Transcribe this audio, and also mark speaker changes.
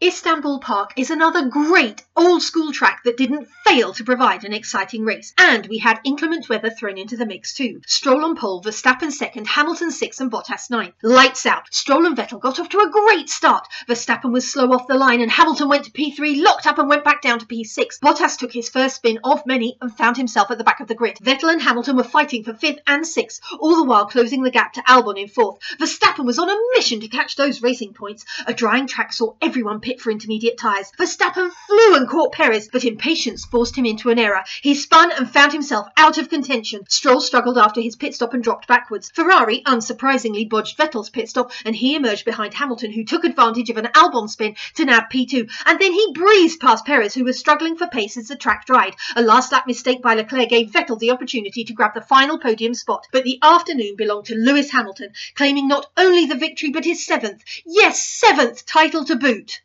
Speaker 1: Istanbul Park is another great old school track that didn't fail to provide an exciting race. And we had inclement weather thrown into the mix too. Stroll on pole, Verstappen second, Hamilton sixth, and Bottas ninth. Lights out. Stroll and Vettel got off to a great start. Verstappen was slow off the line, and Hamilton went to P3, locked up, and went back down to P6. Bottas took his first spin of many and found himself at the back of the grid. Vettel and Hamilton were fighting for fifth and sixth, all the while closing the gap to Albon in fourth. Verstappen was on a mission to catch those racing points. A drying track saw everyone pit for intermediate tyres. Verstappen flew and caught Perez, but impatience forced him into an error. He spun and found himself out of contention. Stroll struggled after his pit stop and dropped backwards. Ferrari, unsurprisingly, bodged Vettel's pit stop, and he emerged behind Hamilton, who took advantage of an Albon spin to nab P2. And then he breezed past Perez, who was struggling for pace as the track dried. A last lap mistake by Leclerc gave Vettel the opportunity to grab the final podium spot, but the afternoon belonged to Lewis Hamilton, claiming not only the victory but his seventh, yes, seventh title to boot.